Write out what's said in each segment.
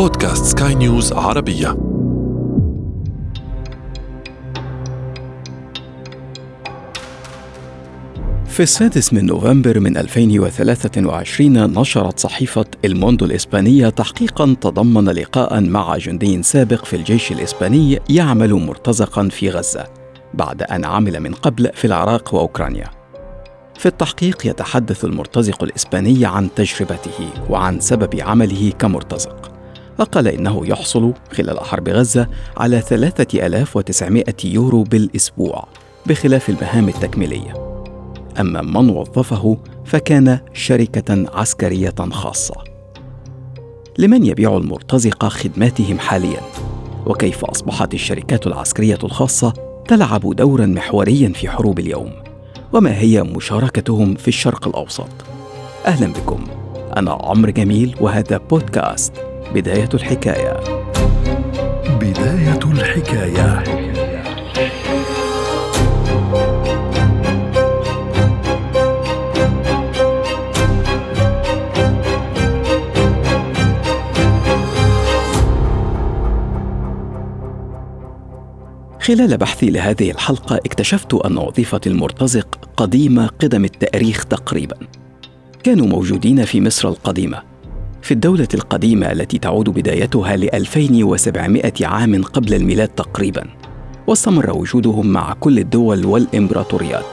بودكاست سكاي نيوز عربية. في السادس من نوفمبر من 2023 نشرت صحيفة الموندو الإسبانية تحقيقا تضمن لقاء مع جندي سابق في الجيش الإسباني يعمل مرتزقا في غزة بعد أن عمل من قبل في العراق وأوكرانيا. في التحقيق يتحدث المرتزق الإسباني عن تجربته وعن سبب عمله كمرتزق. فقال إنه يحصل خلال حرب غزة على 3900 يورو بالأسبوع بخلاف المهام التكميلية. أما من وظفه فكان شركة عسكرية خاصة. لمن يبيع المرتزقة خدماتهم حاليا؟ وكيف أصبحت الشركات العسكرية الخاصة تلعب دورا محوريا في حروب اليوم؟ وما هي مشاركتهم في الشرق الأوسط؟ أهلا بكم. أنا عمرو جميل وهذا بودكاست بداية الحكاية. بداية الحكاية. خلال بحثي لهذه الحلقة اكتشفت أن وظيفة المرتزق قديمة قدم التاريخ تقريبا. كانوا موجودين في مصر القديمة. في الدولة القديمة التي تعود بدايتها ل 2700 عام قبل الميلاد تقريبا واستمر وجودهم مع كل الدول والإمبراطوريات.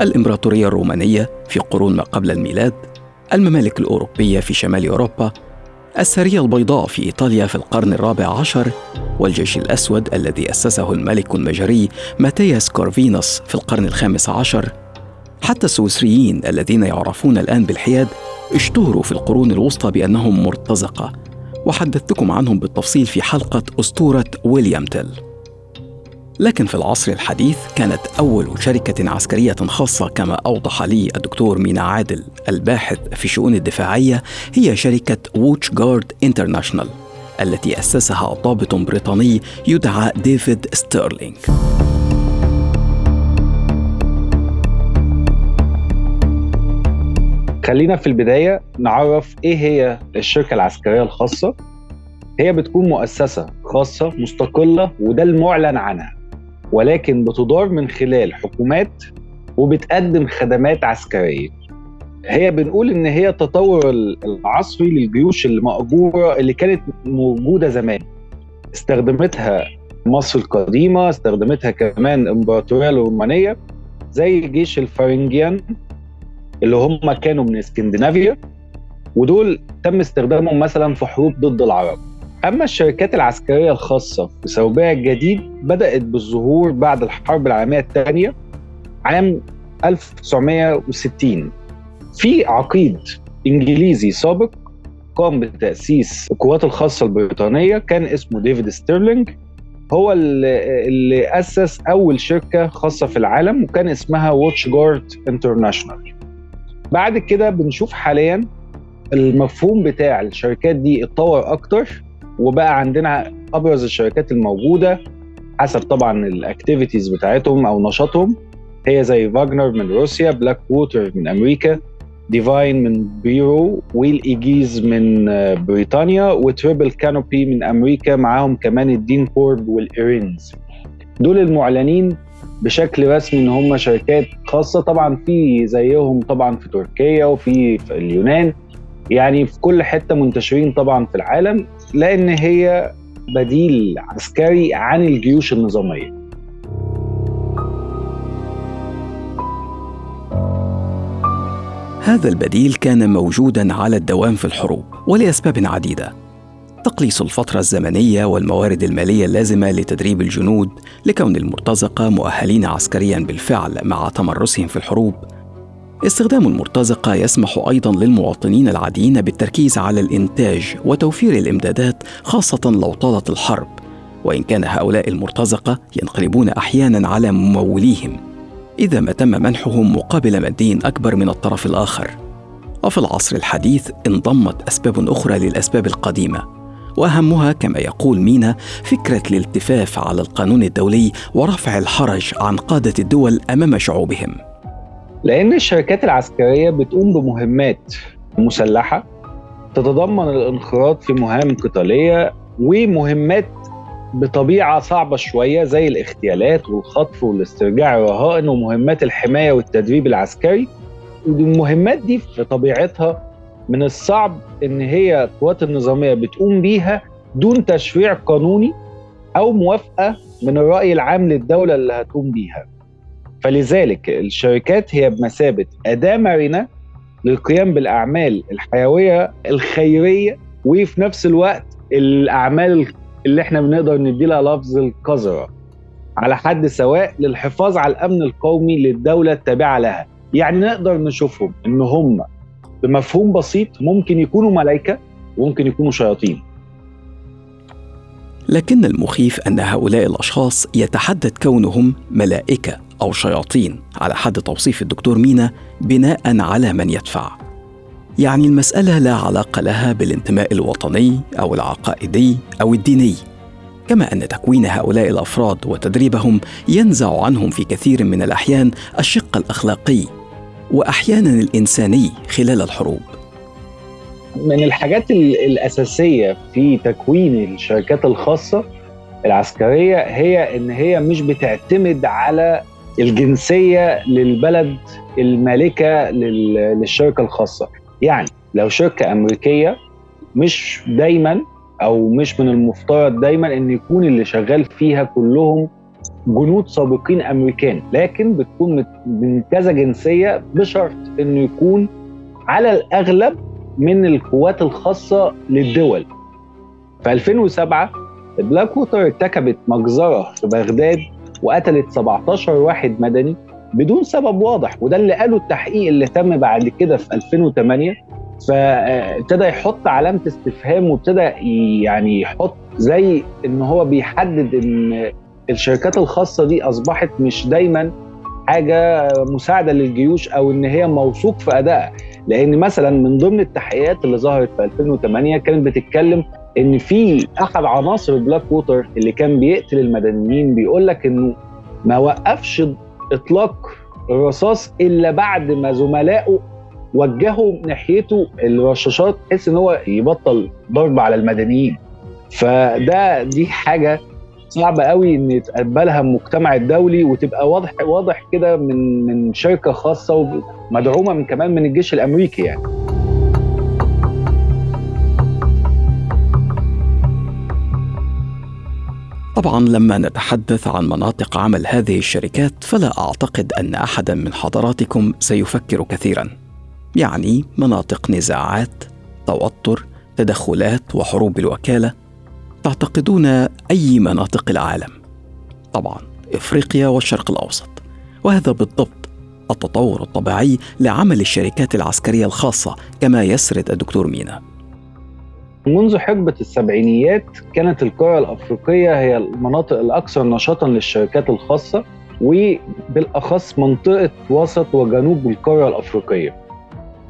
الإمبراطورية الرومانية في قرون ما قبل الميلاد الممالك الأوروبية في شمال أوروبا السرية البيضاء في إيطاليا في القرن الرابع عشر والجيش الأسود الذي أسسه الملك المجري ماتياس كورفينوس في القرن الخامس عشر حتى السويسريين الذين يعرفون الآن بالحياد اشتهروا في القرون الوسطى بأنهم مرتزقة وحدثتكم عنهم بالتفصيل في حلقة أسطورة ويليام تيل. لكن في العصر الحديث كانت أول شركة عسكرية خاصة كما أوضح لي الدكتور مينا عادل الباحث في الشؤون الدفاعية هي شركة ووتش جارد انترناشونال التي أسسها ضابط بريطاني يدعى ديفيد ستيرلينغ. خلينا في البداية نعرف إيه هي الشركة العسكرية الخاصة. هي بتكون مؤسسة خاصة مستقلة وده المعلن عنها ولكن بتدار من خلال حكومات وبتقدم خدمات عسكرية. هي بنقول إن هي تطور العصري للجيوش المأجورة اللي كانت موجودة زمان. استخدمتها مصر القديمة استخدمتها كمان الامبراطوريه الرومانية زي جيش الفارنجيان اللي هم كانوا من اسكندنافيا ودول تم استخدامهم مثلا في حروب ضد العرب. أما الشركات العسكرية الخاصة في ثوبها الجديد بدأت بالظهور بعد الحرب العالمية الثانية عام 1960 في عقيد إنجليزي سابق قام بتأسيس القوات الخاصة البريطانية كان اسمه ديفيد ستيرلينج. هو اللي, اللي أسس أول شركة خاصة في العالم وكان اسمها واتش جارد انترناشونال. بعد كده بنشوف حاليا المفهوم بتاع الشركات دي اتطور أكتر وبقى عندنا أبرز الشركات الموجودة حسب طبعا ال activities بتاعتهم أو نشاطهم. هي زي فاجنر من روسيا بلاك ووتر من أمريكا ديفاين من بيرو ويل ايجيز من بريطانيا وتريبل كانوبي من أمريكا معاهم كمان الدين كورب والايرينز دول المعلنين بشكل رسمي إن هم شركات خاصة. طبعا في زيهم طبعا في تركيا وفي في اليونان. يعني في كل حتة منتشرين طبعا في العالم لأن هي بديل عسكري عن الجيوش النظامية. هذا البديل كان موجودا على الدوام في الحروب ولأسباب عديدة. تقليص الفترة الزمنية والموارد المالية اللازمة لتدريب الجنود لكون المرتزقة مؤهلين عسكريا بالفعل مع تمرسهم في الحروب. استخدام المرتزقة يسمح أيضا للمواطنين العاديين بالتركيز على الإنتاج وتوفير الإمدادات خاصة لو طالت الحرب. وإن كان هؤلاء المرتزقة ينقلبون أحيانا على مموليهم إذا ما تم منحهم مقابل مادي أكبر من الطرف الآخر. وفي العصر الحديث انضمت أسباب أخرى للأسباب القديمة. وأهمها كما يقول مينا فكرة الالتفاف على القانون الدولي ورفع الحرج عن قادة الدول أمام شعوبهم. لأن الشركات العسكرية بتقوم بمهمات مسلحة تتضمن الانخراط في مهام قتالية ومهمات بطبيعة صعبة شوية زي الاغتيالات والخطف والاسترجاع الرهائن ومهمات الحماية والتدريب العسكري. المهمات دي في طبيعتها من الصعب إن هي القوات النظامية بتقوم بيها دون تشريع قانوني أو موافقة من الرأي العام للدولة اللي هتقوم بيها. فلذلك الشركات هي بمثابة أداة مرنة للقيام بالأعمال الحيوية الخيرية وفي نفس الوقت الأعمال اللي إحنا بنقدر ندي لها لفظ القذرة. على حد سواء للحفاظ على الأمن القومي للدولة التابعة لها. يعني نقدر نشوفهم إن هم بمفهوم بسيط ممكن يكونوا ملائكة وممكن يكونوا شياطين. لكن المخيف أن هؤلاء الأشخاص يتحدد كونهم ملائكة أو شياطين على حد توصيف الدكتور مينا بناء على من يدفع. يعني المسألة لا علاقة لها بالانتماء الوطني أو العقائدي أو الديني. كما أن تكوين هؤلاء الأفراد وتدريبهم ينزع عنهم في كثير من الأحيان الشق الأخلاقي. وأحيانا الإنساني خلال الحروب. من الحاجات الأساسية في تكوين الشركات الخاصة العسكرية هي إن هي مش بتعتمد على الجنسية للبلد المالكة للشركة الخاصة. يعني لو شركة أمريكية مش دايما أو مش من المفترض دايما إن يكون اللي شغال فيها كلهم جنود سابقين أمريكان لكن بتكون من كذا جنسية بشرط إنه يكون على الأغلب من القوات الخاصة للدول. في 2007 بلاك ووتر ارتكبت مجزرة في بغداد وقتلت 17 واحد مدني بدون سبب واضح وده اللي قاله التحقيق اللي تم بعد كده في 2008 فابتدى يحط علامة استفهام وابتدى يعني يحط زي إن هو بيحدد إن الشركات الخاصة دي أصبحت مش دايما حاجة مساعدة للجيوش أو إن هي موثوق في أدائها. لأن مثلا من ضمن التحقيقات اللي ظهرت في 2008 كانت بتتكلم إن في احد عناصر البلاك ووتر اللي كان بيقتل المدنيين بيقول لك إنه ما وقفش إطلاق الرصاص إلا بعد ما زملائه وجهوا ناحيته الرشاشات بحيث إن هو يبطل ضرب على المدنيين. فده دي حاجة صعبة قوي إن يتقبلها المجتمع الدولي وتبقى واضح واضح كده من من شركة خاصة ومدعومة من كمان من الجيش الأمريكي يعني. طبعا لما نتحدث عن مناطق عمل هذه الشركات فلا أعتقد أن احدا من حضراتكم سيفكر كثيرا. يعني مناطق نزاعات توتر تدخلات وحروب الوكالة. تعتقدون أي مناطق العالم؟ طبعا إفريقيا والشرق الأوسط. وهذا بالضبط التطور الطبيعي لعمل الشركات العسكرية الخاصة كما يسرد الدكتور مينا. منذ حقبة السبعينيات كانت القارة الأفريقية هي المناطق الأكثر نشاطا للشركات الخاصة وبالأخص منطقة وسط وجنوب القارة الأفريقية.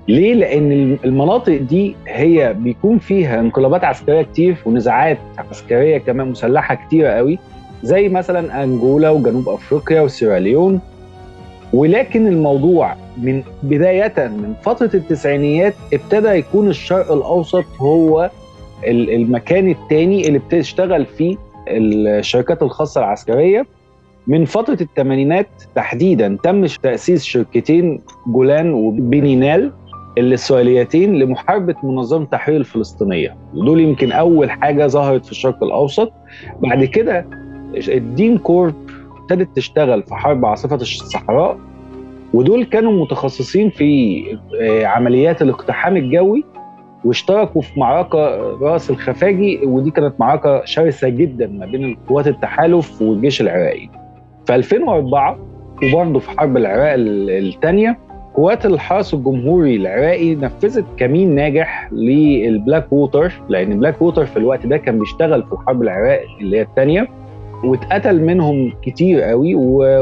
ليه؟ لأن المناطق دي هي بيكون فيها انقلابات عسكرية كتير ونزاعات عسكرية كمان مسلحة كتيرة قوي زي مثلا أنجولا وجنوب أفريقيا وسيراليون ولكن الموضوع من بداية من فترة التسعينيات ابتدى يكون الشرق الأوسط هو المكان الثاني اللي بتشتغل فيه الشركات الخاصة العسكرية. من فترة الثمانينات تحديدا تم تأسيس شركتين جولان وبنينال. الإسرائيليتين لمحاربة منظمة التحرير الفلسطينية. ودول يمكن أول حاجة ظهرت في الشرق الأوسط. بعد كده الدين كورب ابتدت تشتغل في حرب عاصفة الصحراء ودول كانوا متخصصين في عمليات الاقتحام الجوي واشتركوا في معركة رأس الخفاجي ودي كانت معركة شرسة جدا ما بين القوات التحالف والجيش العراقي. في 2004 وبرضه في حرب العراق الثانية قوات الحرس الجمهوري العراقي نفذت كمين ناجح للبلاك ووتر لأن بلاك ووتر في الوقت ده كان بيشتغل في حرب العراق اللي هي الثانية واتقتل منهم كتير قوي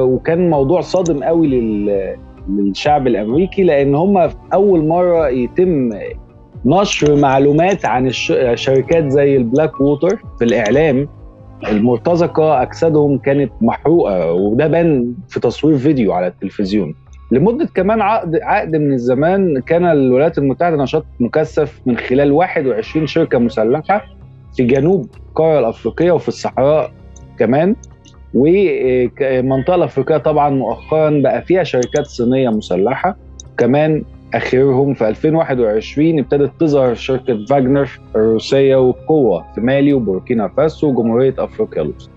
وكان موضوع صادم قوي للشعب الأمريكي لأن هم أول مرة يتم نشر معلومات عن الشركات زي البلاك ووتر في الإعلام المرتزقة أجسادهم كانت محروقة وده بان في تصوير فيديو على التلفزيون. لمدة كمان عقد عقد من الزمان كان الولايات المتحدة نشاط مكثف من خلال 21 شركة مسلحة في جنوب القاره الأفريقية وفي الصحراء كمان والمنطقة الأفريقية طبعا مؤخرا بقى فيها شركات صينية مسلحة كمان آخرهم في 2021 ابتدت تظهر شركة فاجنر الروسية وبقوه في مالي وبوركينا فاسو وجمهورية أفريقيا الوسطى.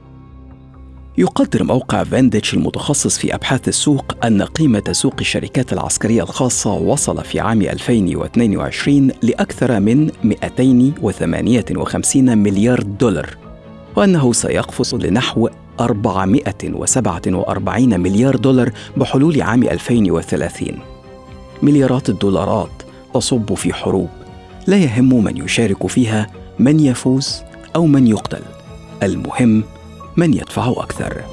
يقدر موقع فانديتش المتخصص في أبحاث السوق أن قيمة سوق الشركات العسكرية الخاصة وصل في عام 2022 لأكثر من 258 مليار دولار وأنه سيقفز لنحو 447 مليار دولار بحلول عام 2030 مليارات الدولارات تصب في حروب لا يهم من يشارك فيها من يفوز أو من يقتل. المهم من يدفع أكثر.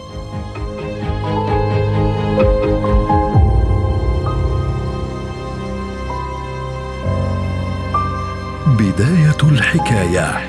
بداية الحكاية.